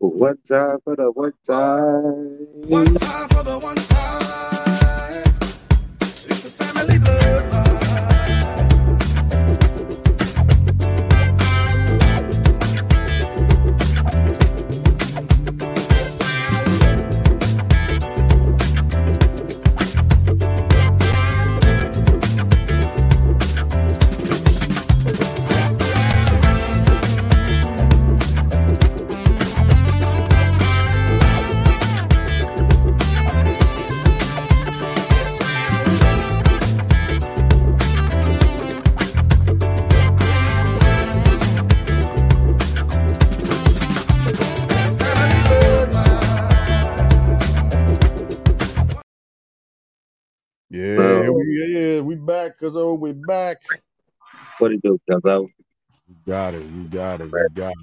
One time for the one time. One time for the one time. We back, cause oh, we back. What it do, Cuzzo? We got it, we got it, we got it.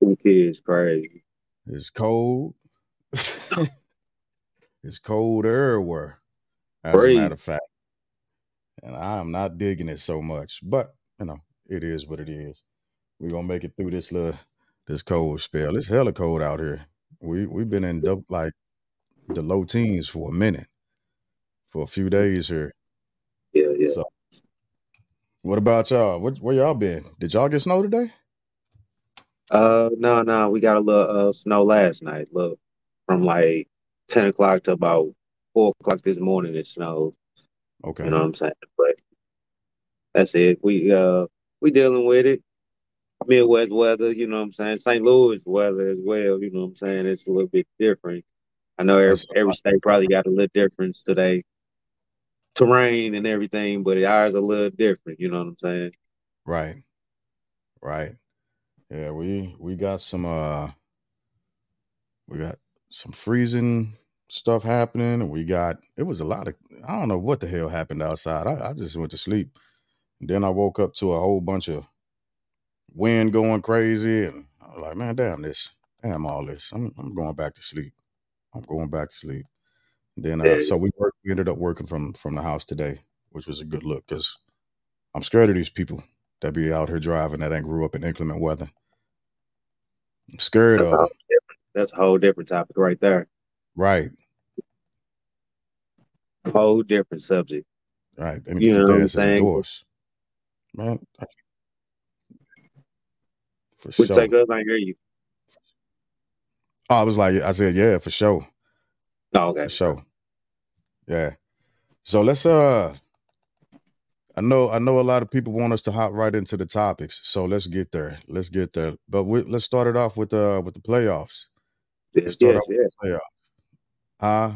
Two kids crazy. It's cold. it's cold everywhere, as a matter of fact. And I am not digging it so much, but you know, it is what it is. We're gonna make it through this little this cold spell. It's hella cold out here. We we've been in dou- like the low teens for a minute, for a few days here. Yeah. So, what about y'all? What, where y'all been? Did y'all get snow today? Uh, no, no, we got a little uh snow last night. Look, from like ten o'clock to about four o'clock this morning, it snowed. Okay. You know what I'm saying? But that's it. We uh we dealing with it. Midwest weather, you know what I'm saying? St. Louis weather as well, you know what I'm saying? It's a little bit different. I know every, every state probably got a little difference today. Terrain and everything, but ours a little different, you know what I'm saying? right. Right. Yeah, we we got some uh we got some freezing stuff happening and we got it was a lot of I don't know what the hell happened outside. I, I just went to sleep. And then I woke up to a whole bunch of wind going crazy and I was like, man, damn this. Damn all this. I'm I'm going back to sleep. I'm going back to sleep. Then uh, so we worked, we ended up working from from the house today, which was a good look because I'm scared of these people that be out here driving that ain't grew up in inclement weather. I'm scared That's of a them. whole different that's a whole different topic right there. Right, Whole different subject. right. Need to You know what I'm saying? indoors, man. For Would sure. take us, I hear you. Oh, I was like, I said, yeah, for sure, Oh, okay. for sure. Yeah. So let's uh, I know I know a lot of people want us to hop right into the topics, so let's get there. Let's get there. But we, let's start it off with uh with the playoffs. Let's Yes, start yes, off with yes. the playoffs. Huh?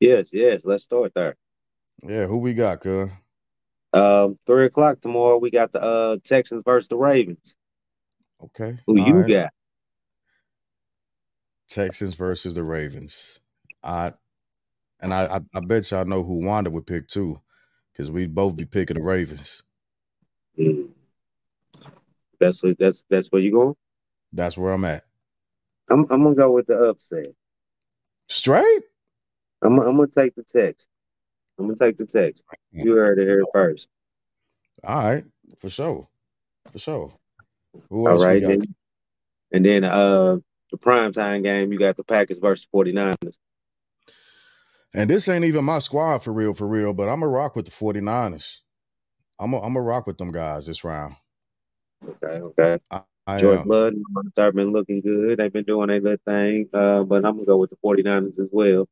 Yes, yes. Let's start there. Yeah, who we got, cuz? Um, three o'clock tomorrow. We got the uh Texans versus the Ravens. Okay. Who All you right. got? Texans versus the Ravens. I and I I, I bet y'all know who Wanda would pick too, because we'd both be picking the Ravens. Mm. That's what that's that's where you going. That's where I'm at. I'm I'm gonna go with the upset. Straight? I'm I'm gonna take the text. I'm gonna take the text. You heard it here first. All right, for sure. For sure. Who All we then, and then uh the primetime game. You got the Packers versus 49ers. And this ain't even my squad for real, for real, but I'm a rock with the 49ers. I'm a, I'm a rock with them guys this round. Okay, okay. I, I George am. Blood and They've been looking good. They've been doing their little thing. Uh, but I'm gonna go with the 49ers as well.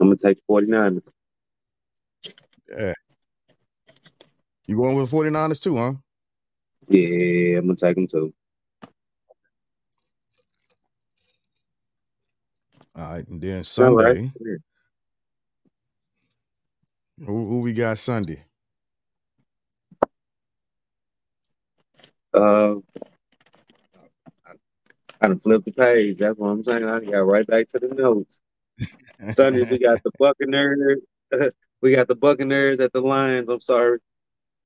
I'm gonna take the 49ers. Yeah. You going with 49ers too, huh? Yeah, I'm gonna take them too. All right. And then All right. Sunday, who, who we got Sunday? Uh, I done flipped the page. That's what I'm saying. I got right back to the notes. Sunday we got the Buccaneers. we got the Buccaneers at the Lions. I'm sorry.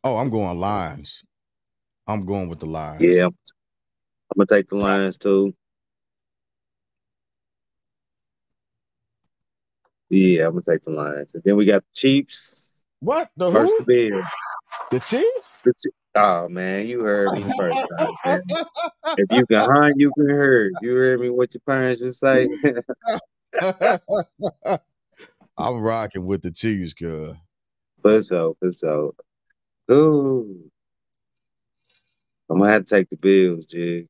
oh, I'm going Lions. I'm going with the Lions. Yeah, I'm, I'm gonna take the Lions too. Yeah, I'm gonna take the Lions. And then we got the Chiefs What? The versus who? the Bears. The Chiefs? The, Ch- Oh man, you heard me first time, man. If you can hunt, you can herd. You heard me what your parents just say? I'm rocking with the Chiefs, girl. for so, for so. Ooh. I'm gonna have to take the bills, Jig.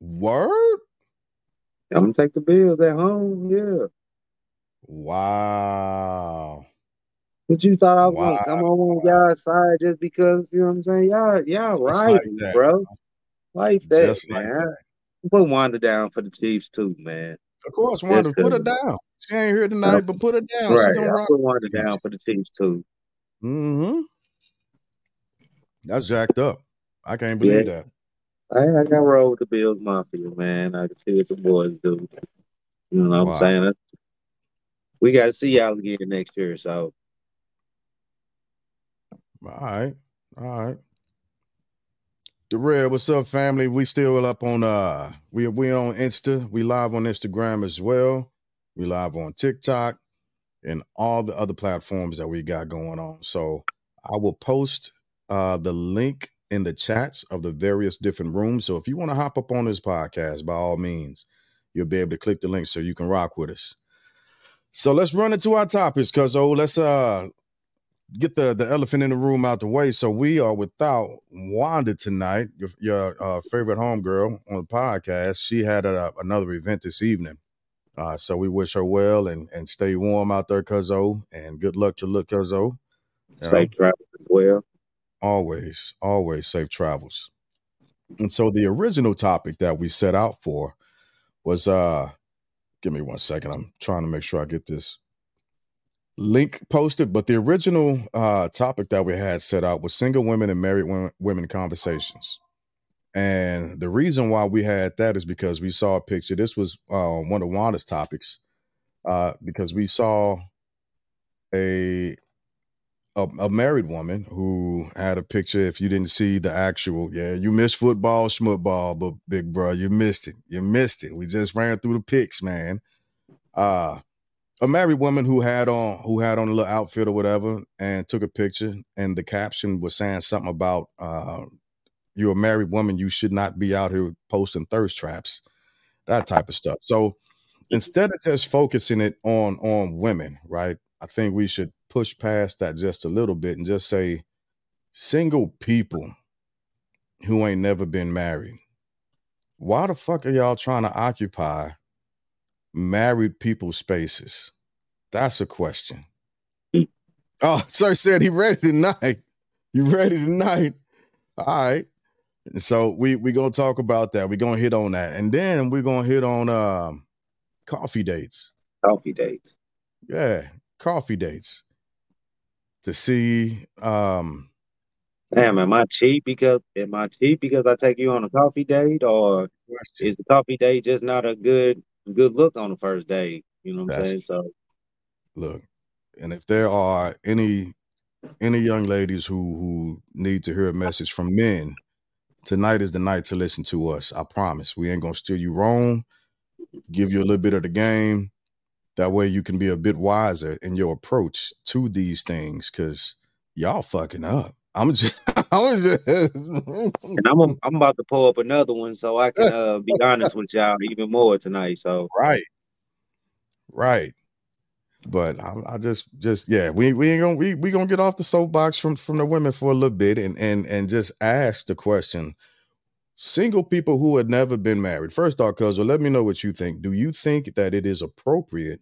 Word? I'm gonna take the bills at home, yeah. Wow. But you thought I was Wow. gonna come on y'all side just because you know what I'm saying? Y'all, y'all right, like bro. Like that, Just like man. that. Put Wanda down for the Chiefs too, man. Of course, Wanda, put her down. She ain't here tonight, but put her down. She Right. gonna I put Wanda down for the Chiefs too. Mm-hmm. That's jacked up. I can't believe that. I, I got roll with the Bills Mafia, man. I can see what the boys do. You know what I'm saying? That's- We got to see y'all again next year. So All right. All right. Red, what's up, family? We still up on uh we we on Insta. We live on Instagram as well. We live on TikTok and all the other platforms that we got going on. So I will post uh the link in the chats of the various different rooms. So if you want to hop up on this podcast, by all means, you'll be able to click the link so you can rock with us. So let's run into our topics, cuz oh, let's uh get the the elephant in the room out the way. So we are without Wanda tonight, your your uh, favorite homegirl on the podcast. She had a, another event this evening, uh, so we wish her well and and stay warm out there, Cuzzo, and good luck to look Cuzzo. Know, safe travel as well. always, always safe travels. And so the original topic that we set out for was uh, give me one second. I'm trying to make sure I get this link posted, but the original uh, topic that we had set out was single women and married women, women conversations. And the reason why we had that is because we saw a picture. This was uh, one of Wanda's topics uh, because we saw a, a a married woman who had a picture. If you didn't see the actual, yeah, you missed football, schmutball, but big bro, you missed it. You missed it. We just ran through the pics, man. Uh a married woman who had on who had on a little outfit or whatever and took a picture and the caption was saying something about uh you're a married woman you should not be out here posting thirst traps that type of stuff so instead of just focusing it on on women right i think we should push past that just a little bit and just say single people who ain't never been married why the fuck are y'all trying to occupy married people spaces? That's a question. Oh, sir said he ready tonight. You ready tonight? All right. So we we gonna talk about that. We're gonna hit on that. And then we're gonna hit on um coffee dates. Coffee dates. Yeah, coffee dates. To see um Damn, am I cheap because am I cheap because I take you on a coffee date, or is the coffee date just not a good good look on the first date? You know what I'm saying? So look and if there are any any young ladies who who need to hear a message from men tonight is the night to listen to us i promise we ain't gonna steer you wrong give you a little bit of the game that way you can be a bit wiser in your approach to these things because y'all fucking up. I'm just i'm just and I'm a, I'm about to pull up another one so I can uh, be honest with y'all even more tonight. So. Right. Right. But I, I just just yeah we we ain't gonna we we gonna get off the soapbox from from the women for a little bit and and and just ask the question single people who had never been married first off cuz let me know what you think. Do you think that it is appropriate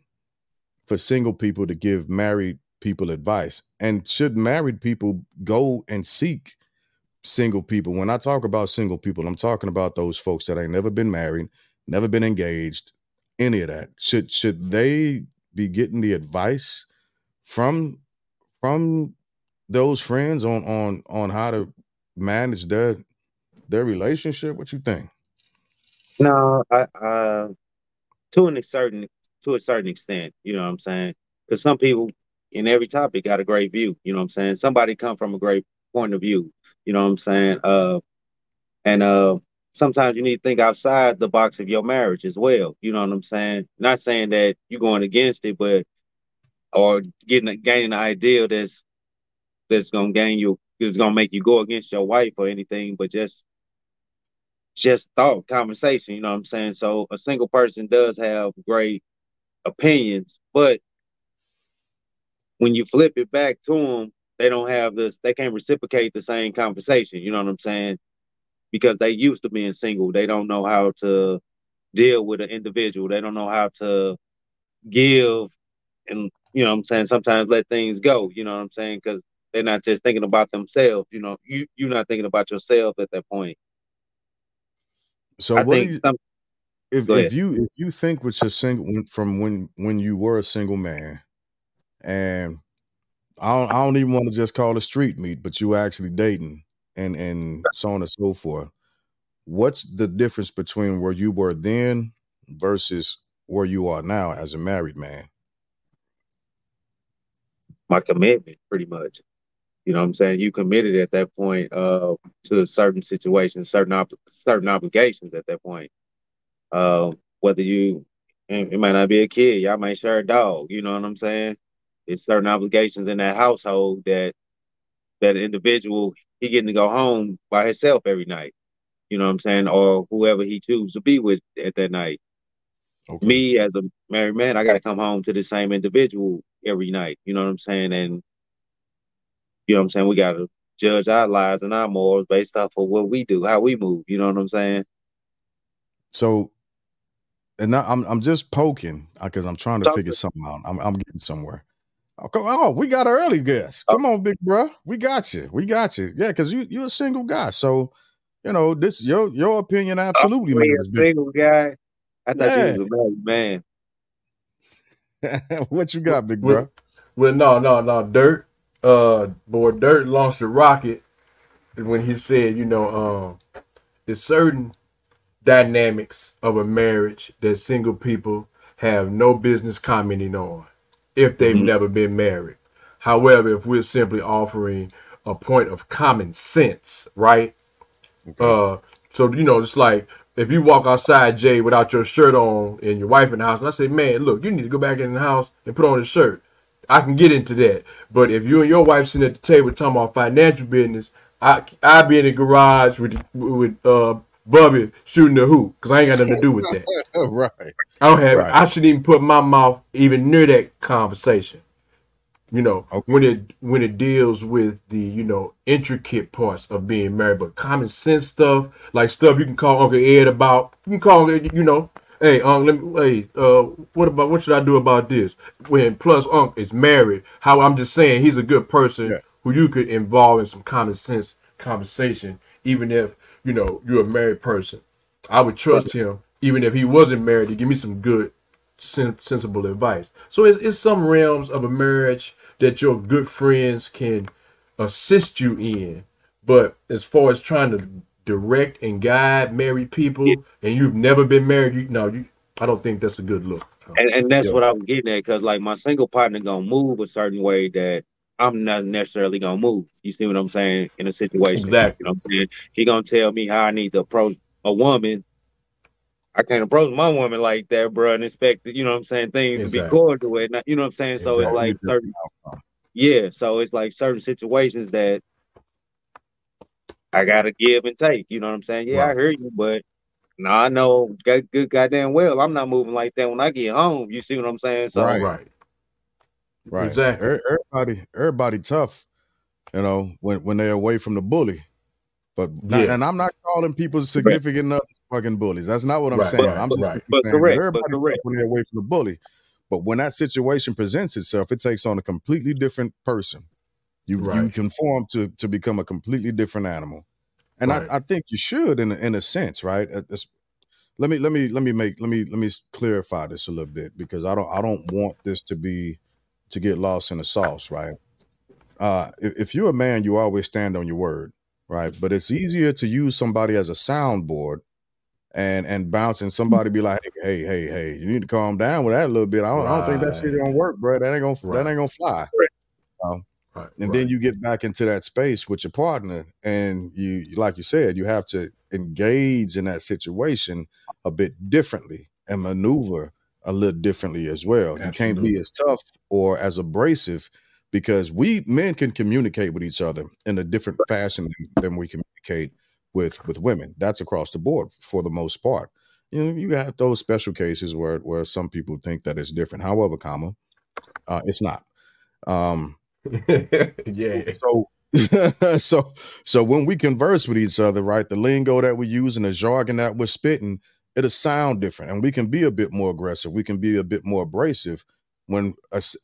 for single people to give married people advice. And should married people go and seek single people? When i talk about single people i'm talking about those folks that ain't never been married never been engaged any of that. Should should they be getting the advice from from those friends on on on how to manage their their relationship? What you think? No, I uh to an certain to a certain extent, you know what I'm saying? Because some people in every topic got a great view. You know what I'm saying? Somebody come from a great point of view. You know what I'm saying? Uh, and uh, sometimes you need to think outside the box of your marriage as well. You know what I'm saying? Not saying that you're going against it, but or getting gaining an idea that's that's gonna gain you it's gonna make you go against your wife or anything, but just just thought conversation. You know what I'm saying? So a single person does have great opinions, but when you flip it back to them, they don't have this. They can't reciprocate the same conversation. You know what I'm saying? Because they used to being single, they don't know how to deal with an individual. They don't know how to give and you know what I'm saying sometimes let things go. You know what I'm saying? Because they're not just thinking about themselves. You know, you you're not thinking about yourself at that point. So I what think you some, if if you if you think with your single from when when you were a single man and I don't I don't even want to just call it street meet, but you were actually dating and and so on and so forth. What's the difference between where you were then versus where you are now as a married man? my commitment, pretty much. You know what I'm saying? You committed at that point uh, to certain situations, certain ob- certain obligations at that point. Uh, whether you, it might not be a kid, y'all might share a dog. You know what I'm saying? It's certain obligations in that household that that individual he getting to go home by himself every night. You know what I'm saying? Or whoever he chooses to be with at that night. Okay. Me as a married man, I got to come home to the same individual every night. You know what I'm saying? And you know what I'm saying? We got to judge our lives and our morals based off of what we do, how we move. You know what I'm saying? So and now I'm I'm just poking because I'm trying to Talk figure to- something out. I'm I'm getting somewhere. Oh, come on, we got an early guest. Oh. Come on, big bro. We got you. We got you. Yeah, because you you're a single guy. So, you know, this your your opinion absolutely Oh, a matters. big- single guy. I thought Yeah. he was a married man. what you got, big bro? well, no, no, no. Dirt, uh, boy, Dirt launched a rocket when he said, you know, um, there's certain dynamics of a marriage that single people have no business commenting on if they've Mhm. never been married. However, if we're simply offering a point of common sense, right? Uh, so you know, it's like if you walk outside, Jay, without your shirt on, and your wife in the house, and I say, man, look, you need to go back in the house and put on a shirt. I can get into that, but if you and your wife sitting at the table talking about financial business, I I be in the garage with with uh Bubby shooting the hoop because I ain't got nothing to do with that. right. I don't have. Right. I shouldn't even put my mouth even near that conversation. You know, Okay. when it when it deals with the you know intricate parts of being married, but common sense stuff like stuff you can call Uncle Ed about. You can call it. You know, hey, Uncle, let me, hey, uh, what about what should I do about this? When plus Uncle is married, how I'm just saying he's a good person Yeah. who you could involve in some common sense conversation, even if you know you're a married person. I would trust him, even if he wasn't married, to give me some good, sen- sensible advice. So it's, it's some realms of a marriage that your good friends can assist you in. But as far as trying to direct and guide married people, Yeah. and you've never been married, you know, you, I don't think that's a good look. And and that's Yeah. what I was getting at, because like my single partner gonna move a certain way that I'm not necessarily gonna move. You see what I'm saying? In a situation. Exactly. You know what I'm saying? He gonna tell me how I need to approach a woman. I can't approach my woman like that, bro, and expect you know what I'm saying, things to be cordial and not, you know what I'm saying? So it's like certain yeah, so it's like certain situations that I gotta give and take. You know what I'm saying? Yeah, I hear you, but now I know good, good goddamn well I'm not moving like that when I get home. You see what I'm saying? So Right. Right. Right. Exactly. Er- Everybody, everybody tough, you know, when when they're away from the bully. But not, Yeah. and I'm not calling people significant others fucking bullies. That's not what I'm Right, saying. right, I'm just right. saying correct, everybody correct. when they're away from the bully. But when that situation presents itself, it takes on a completely different person. You you conform to to become a completely different animal, and Right. I, I think you should in a, in a sense, right? Uh, this- let me let me let me make let me let me clarify this a little bit because I don't I don't want this to be to get lost in the sauce, right? Uh, if, if you're a man, you always stand on your word, right? But it's easier to use somebody as a soundboard and and bounce and somebody be like, hey, hey, hey, you need to calm down with that a little bit. I don't, I don't think that shit gonna work, bro. That ain't gonna that Right. ain't gonna fly. Right. And right. then you get back into that space with your partner, and you, like you said, you have to engage in that situation a bit differently and maneuver a little differently as well. You can't be as tough or as abrasive because we men can communicate with each other in a different fashion than, than we communicate with with women. That's across the board for the most part. You know, you have those special cases where where some people think that it's different. However, comma, uh, it's not. Um, yeah. so so so when we converse with each other, right, the lingo that we use and the jargon that we're spitting, it'll sound different, and we can be a bit more aggressive. We can be a bit more abrasive when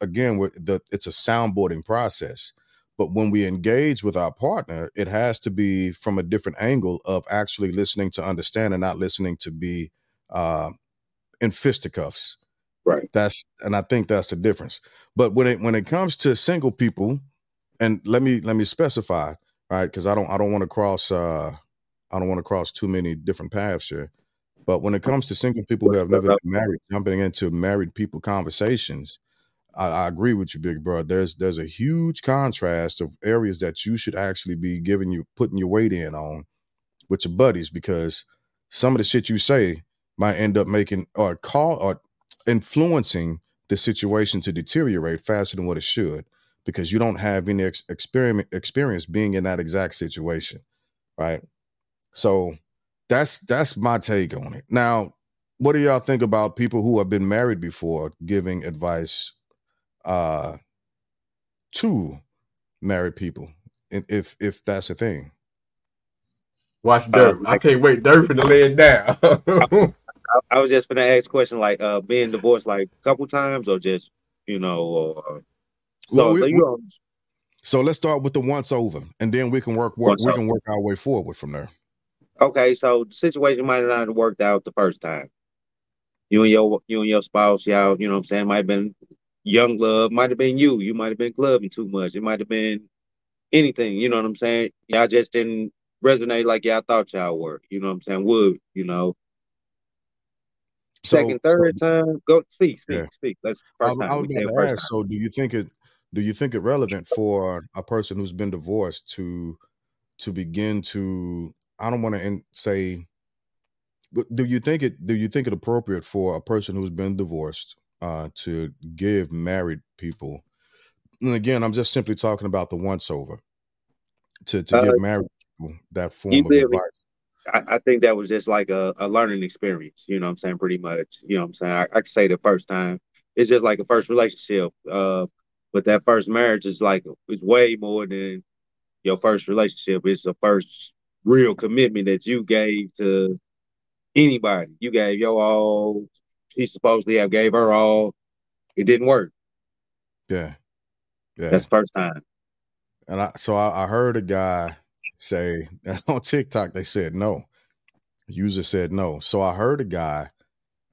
again with the it's a soundboarding process. But when we engage with our partner, it has to be from a different angle of actually listening to understand and not listening to be uh, in fisticuffs. Right. That's and I think that's the difference. But when it when it comes to single people, and let me let me specify, right? Because I don't I don't want to cross uh I don't want to cross too many different paths here. But when it comes to single people who have never been married, jumping into married people conversations, I, I agree with you, big bro. There's there's a huge contrast of areas that you should actually be giving you putting your weight in on with your buddies because some of the shit you say might end up making or call or influencing the situation to deteriorate faster than what it should because you don't have any ex- experiment experience being in that exact situation, right? So that's that's my take on it. Now, what do y'all think about people who have been married before giving advice uh to married people and if if that's a thing Watch Dirt. I can't wait Dirt for to lay it down. I, I was just gonna ask a question like uh being divorced like a couple times or just you know or so, Well, we- so you um, so let's start with the once over and then we can work, work we over. can work our way forward from there okay so the situation might not have worked out the first time. You and your you and your spouse y'all you know what I'm saying might have been young love might have been you. You might have been clubbing too much. It might have been anything you know what I'm saying? Y'all just didn't resonate like y'all thought y'all were you know what I'm saying would you know? So, second third time go speak speak Yeah. speak. Let's I, was- time I was about to first ask so do you think it do you think it relevant for a person who's been divorced to to begin to i don't want to say but do you think it do you think it appropriate for a person who's been divorced uh to give married people and again i'm just simply talking about the once over to to Uh, give married people that form of advice I, I think that was just like a, a learning experience, you know what I'm saying? Pretty much. You know what I'm saying? I, I could say the first time. It's just like a first relationship. Uh but that first marriage is like it's way more than your first relationship. It's the first real commitment that you gave to anybody. You gave your all. She supposedly have gave her all. It didn't work. yeah yeah That's the first time. And I so I, I heard a guy say on TikTok they said no. User said no. So I heard a guy.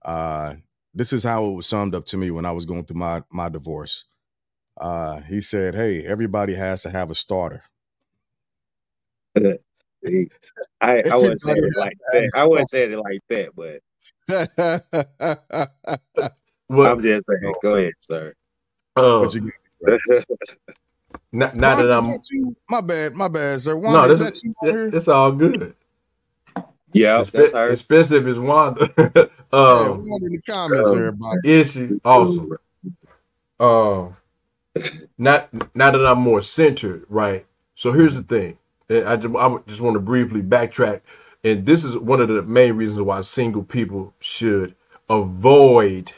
Uh, this is how it was summed up to me when I was going through my my divorce. Uh, he said, "Hey, everybody has to have a starter." See, I, I wouldn't say it like that. I wouldn't say it like that, but well, I'm just saying. Go ahead, sir. What you now, now that I'm you? my bad, my bad, sir. no, Wanda, is that you it's all good. yeah, Espe- that's her. especially if it's Wanda. Yeah, um, Wanda in the comments, um, everybody. is she awesome? Um, not now that I'm more centered, right? So here's the thing. I just, I just want to briefly backtrack, and this is one of the main reasons why single people should avoid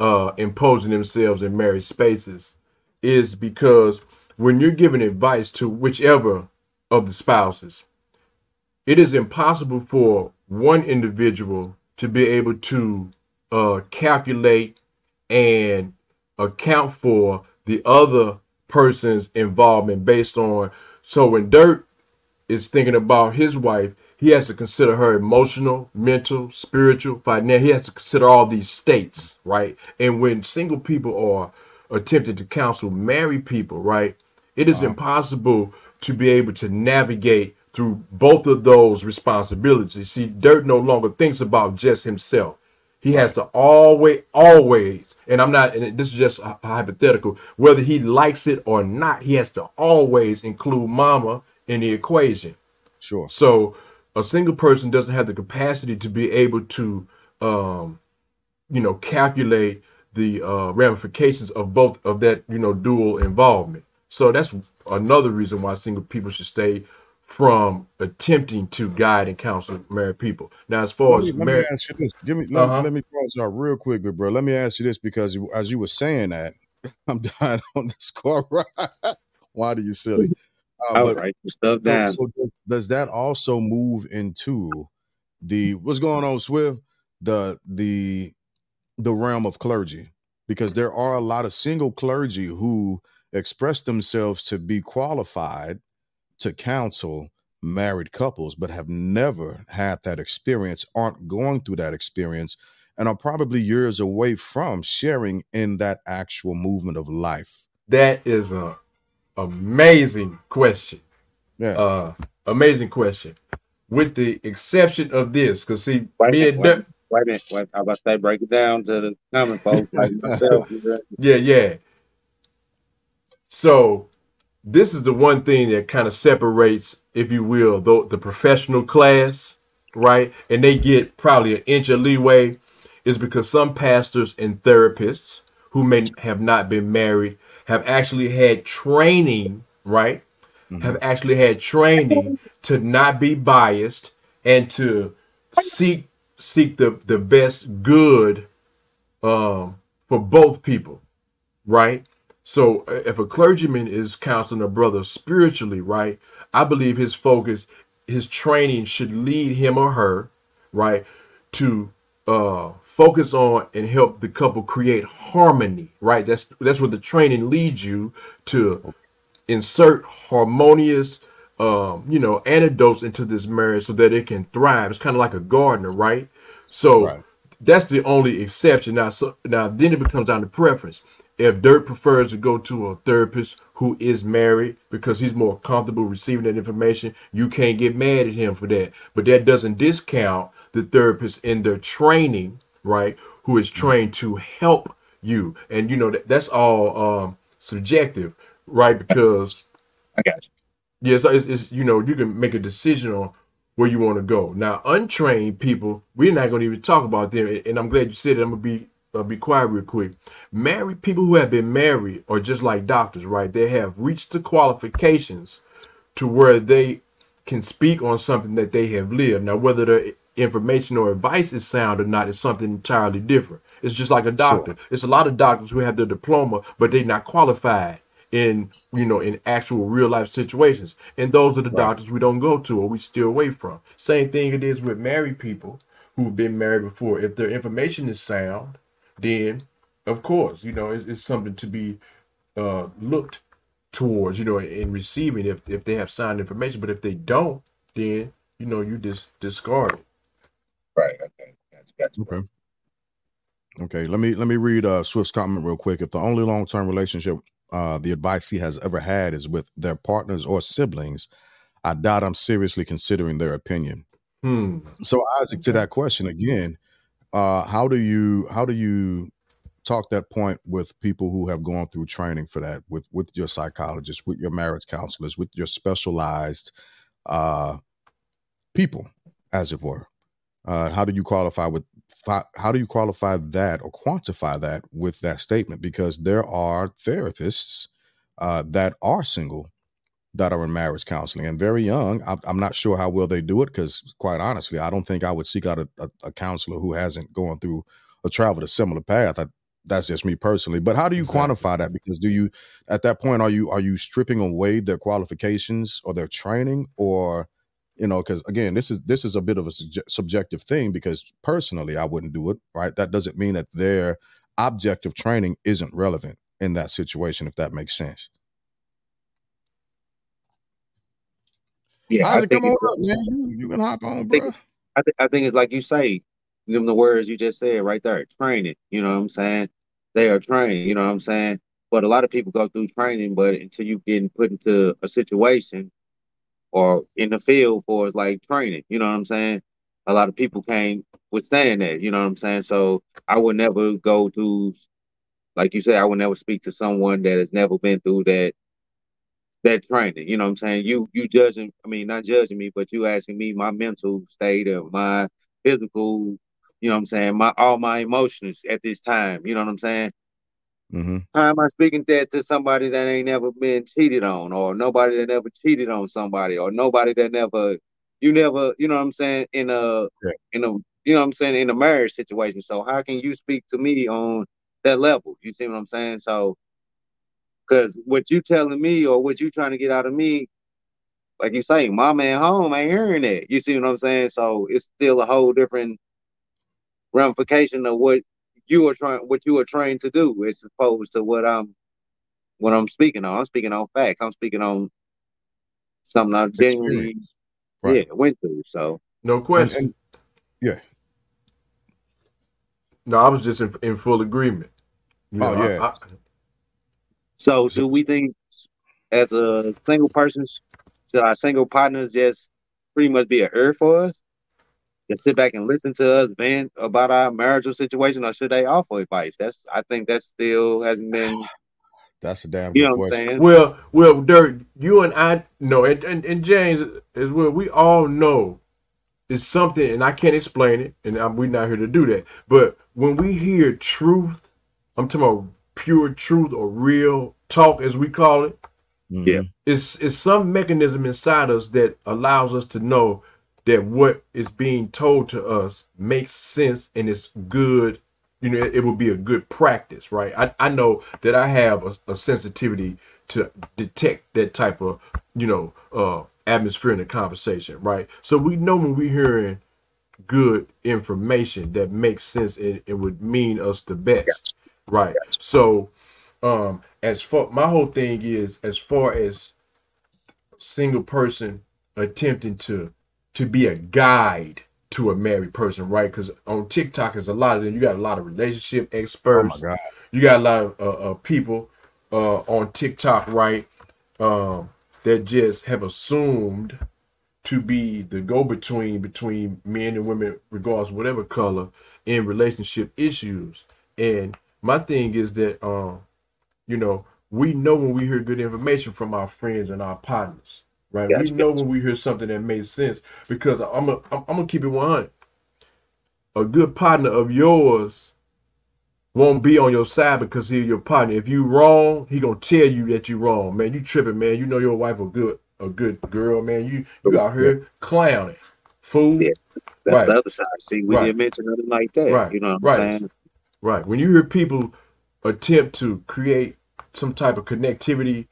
uh, imposing themselves in married spaces, is because when you're giving advice to whichever of the spouses, it is impossible for one individual to be able to uh, calculate and account for the other person's involvement based on so when Dirk is thinking about his wife, he has to consider her emotional, mental, spiritual, financial. He has to consider all these states, right? And when single people are attempting to counsel married people, right, it is impossible to be able to navigate through both of those responsibilities. See, Dirt no longer thinks about just himself. He has to always, always, and I'm not, and this is just a hypothetical, whether he likes it or not, he has to always include mama in the equation. Sure. So a single person doesn't have the capacity to be able to, um, you know, calculate the uh, ramifications of both of that you know dual involvement. So that's another reason why single people should stay from attempting to guide and counsel married people. Now, as far Let me, as let me married, ask you this. Give me let, uh-huh. let me pause out real quick, good bro. Let me ask you this because as you were saying that, I'm dying on the score. Right? Why do you silly? Uh, I'll write some stuff down. so does, does that also move into the what's going on, Swift? The the the realm of clergy because there are a lot of single clergy who express themselves to be qualified to counsel married couples but have never had that experience aren't going through that experience and are probably years away from sharing in that actual movement of life that is a amazing question. yeah Uh, amazing question. With the exception of this, because see, Wait a me and wait a Dirk- wait a minute. Wait, I was about to say break it down to the common folks like myself. Yeah, yeah. So this is the one thing that kind of separates, if you will, the, the professional class, right? And they get probably an inch of leeway, is because some pastors and therapists who may have not been married have actually had training, right? Have actually had training to not be biased and to seek seek the the best good um for both people right? So uh, if a clergyman is counseling a brother spiritually, right, I believe his focus, his training should lead him or her, right, to uh focus on and help the couple create harmony, right? That's that's what the training leads you to insert harmonious um you know antidotes into this marriage so that it can thrive. It's kind of like a gardener right? So Right. that's the only exception. Now so now then it becomes down to preference. If dirt prefers to go to a therapist who is married because he's more comfortable receiving that information you can't get mad at him for that. But that doesn't discount the therapist in their training right who is trained to help you and you know that, that's all um subjective right because I got you. yeah, so it's, it's you know you can make a decision on where you want to go. Now, untrained people, we're not going to even talk about them, and I'm glad you said it. I'm gonna be uh, be quiet real quick. Married people who have been married are just like doctors, right? They have reached the qualifications to where they can speak on something that they have lived. Now, whether the information or advice is sound or not is something entirely different. It's just like a doctor. It's a lot of doctors who have their diploma, but they're not qualified in you know in actual real life situations. And those are the doctors we don't go to or we steer away from. Same thing it is with married people who've been married before. If their information is sound, then of course you know it's, it's something to be uh, looked towards, you know, in receiving if if they have sound information. But if they don't, then you know you just discard it. Right. Okay. Gotcha, gotcha. Okay. Okay. Let me let me read uh Swift's comment real quick. If the only long term relationship uh the advice he has ever had is with their partners or siblings, I doubt I'm seriously considering their opinion. Hmm. So Isaac, to that question again, uh how do you how do you talk that point with people who have gone through training for that with with your psychologists, with your marriage counselors, with your specialized uh people, as it were? Uh, how do you qualify with how do you qualify that or quantify that with that statement? Because there are therapists uh, that are single that are in marriage counseling and very young. I'm, I'm not sure how well they do it because, quite honestly, I don't think I would seek out a, a, a counselor who hasn't gone through or traveled a similar path. I, that's just me personally. But how do you Exactly. quantify that? Because do you at that point are you are you stripping away their qualifications or their training or you know because again this is this is a bit of a subje- subjective thing because personally i wouldn't do it right that doesn't mean that their objective training isn't relevant in that situation if that makes sense Yeah. I Isaac, come on it's- up man you, you can hop on think- bro I, th- I think it's like you say, give them the words you just said right there. Training. You know what I'm saying? They are trained. You know what I'm saying? But a lot of people go through training, but until you get put into a situation or in the field for it's like training. You know what I'm saying? A lot of people can't withstand that. You know what I'm saying? So I would never go to, like you said, I would never speak to someone that has never been through that that training. You know what I'm saying? You you judging, I mean, not judging me, but you asking me my mental state or my physical you know what I'm saying, my all my emotions at this time. You know what I'm saying? Hmm How am I speaking that to somebody that ain't never been cheated on, or nobody that never cheated on somebody, or nobody that never, you never, you know what I'm saying, in a, Yeah. in a, you know what I'm saying, in a marriage situation. So how can you speak to me on that level? You see what I'm saying? So, because what you telling me or what you trying to get out of me, like you say, my man home ain't hearing that. You see what I'm saying? So it's still a whole different ramification of what you are trying, what you are trained to do, as opposed to what I'm, what I'm speaking on. I'm speaking on facts. I'm speaking on something I genuinely, Experience. Right. yeah, went through. So No question. and yeah. no, I was just in, in full agreement. You Oh, know, I- yeah. I- So So- do we think as a single person, should our single partners just pretty much be a ear for us? Just sit back and listen to us vent about our marital situation, or should they offer advice? That's I think that still hasn't been. That's a damn You good know what I'm saying? Well, well, Dirk, you and I know, and, and, and James as well. We all know it's something, and I can't explain it, and I'm, we're not here to do that. But when we hear truth, I'm talking about pure truth or real talk, as we call it. Mhm. Yeah. It's it's some mechanism inside us that allows us to know that what is being told to us makes sense and it's good. You know, it, it will be a good practice, right? I, I know that I have a, a sensitivity to detect that type of, you know, uh atmosphere in the conversation, right? So we know when we're hearing good information that makes sense and it would mean us the best, right? So um as far my whole thing is as far as single person attempting to to be a guide to a married person right? Because on tiktok is a lot of them. You got a lot of relationship Oh experts. My God. you got a lot of uh, uh, people uh, on tiktok right? Um, that just have assumed to be the go-between between men and women regardless of whatever color in relationship issues. And my thing is that um you know we know when we hear good information from our friends and our partners right we Gotcha, know when we hear something that makes sense because i'm a, I'm, I'm gonna keep it 100 a good partner of yours won't be on your side because he's your partner if you wrong he gonna tell you that you wrong man you tripping man you know your wife a good a good girl man you you oh, out here clowning fool Yeah. That's Right. the other side. See, we Right. didn't mention nothing like that. Right. You know what I'm saying? Right. When you hear people attempt to create some type of connectivity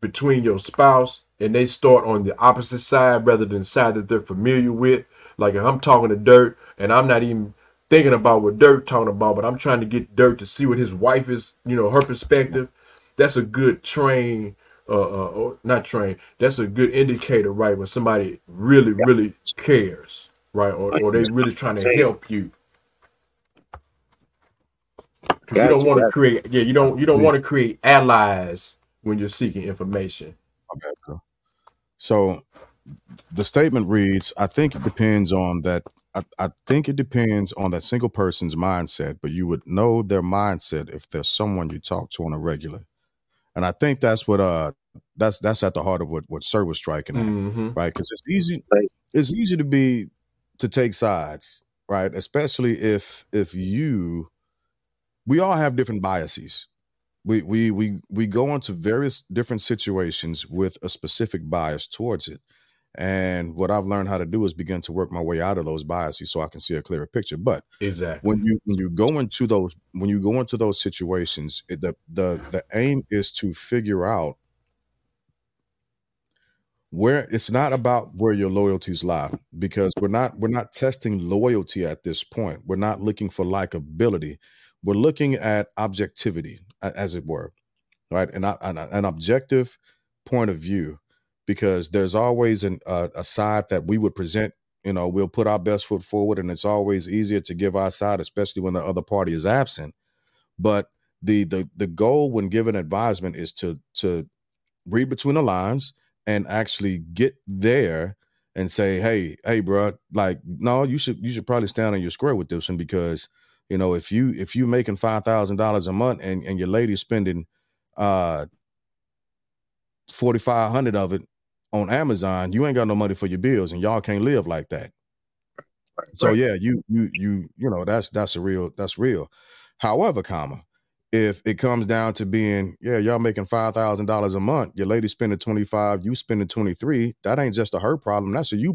between your spouse and they start on the opposite side rather than side that they're familiar with, like if I'm talking to Dirt and I'm not even thinking about what Dirt talking about, but I'm trying to get Dirt to see what his wife is, you know, her perspective. That's a good train, uh, uh or not train. That's a good indicator, right? When somebody really, really cares, right, or or they really trying to help you. 'Cause you Gotcha, don't want to create, yeah, you don't you don't want to create allies when you're seeking information. Bro. So the statement reads, I think it depends on that. I, I think it depends on that single person's mindset, but you would know their mindset if there's someone you talk to on a regular. And I think that's what uh that's that's at the heart of what what Sir was striking at, Mm-hmm. right? Because it's easy it's easy to be to take sides, right? Especially if if you we all have different biases. We we we we go into various different situations with a specific bias towards it. And what I've learned how to do is begin to work my way out of those biases so I can see a clearer picture. But Exactly. when you when you go into those when you go into those situations, it, the the the aim is to figure out where it's not about where your loyalties lie because we're not we're not testing loyalty at this point. We're not looking for likability. We're looking at objectivity, as it were, right? And an, an objective point of view, because there's always an, uh, a side that we would present. You know, we'll put our best foot forward, and it's always easier to give our side, especially when the other party is absent. But the the the goal when giving advisement is to to read between the lines and actually get there and say, hey, hey, bro, like, no, you should you should probably stand on your square with this one because you know if you if you're making five thousand dollars a month and and your lady's spending uh forty five hundred of it on Amazon, you ain't got no money for your bills and y'all can't live like that. So Right. yeah, you you you you know that's that's a real that's real. However, comma, if it comes down to being yeah, y'all making five thousand dollars a month, your lady spending twenty five, you spending twenty three, that ain't just a her problem, that's a you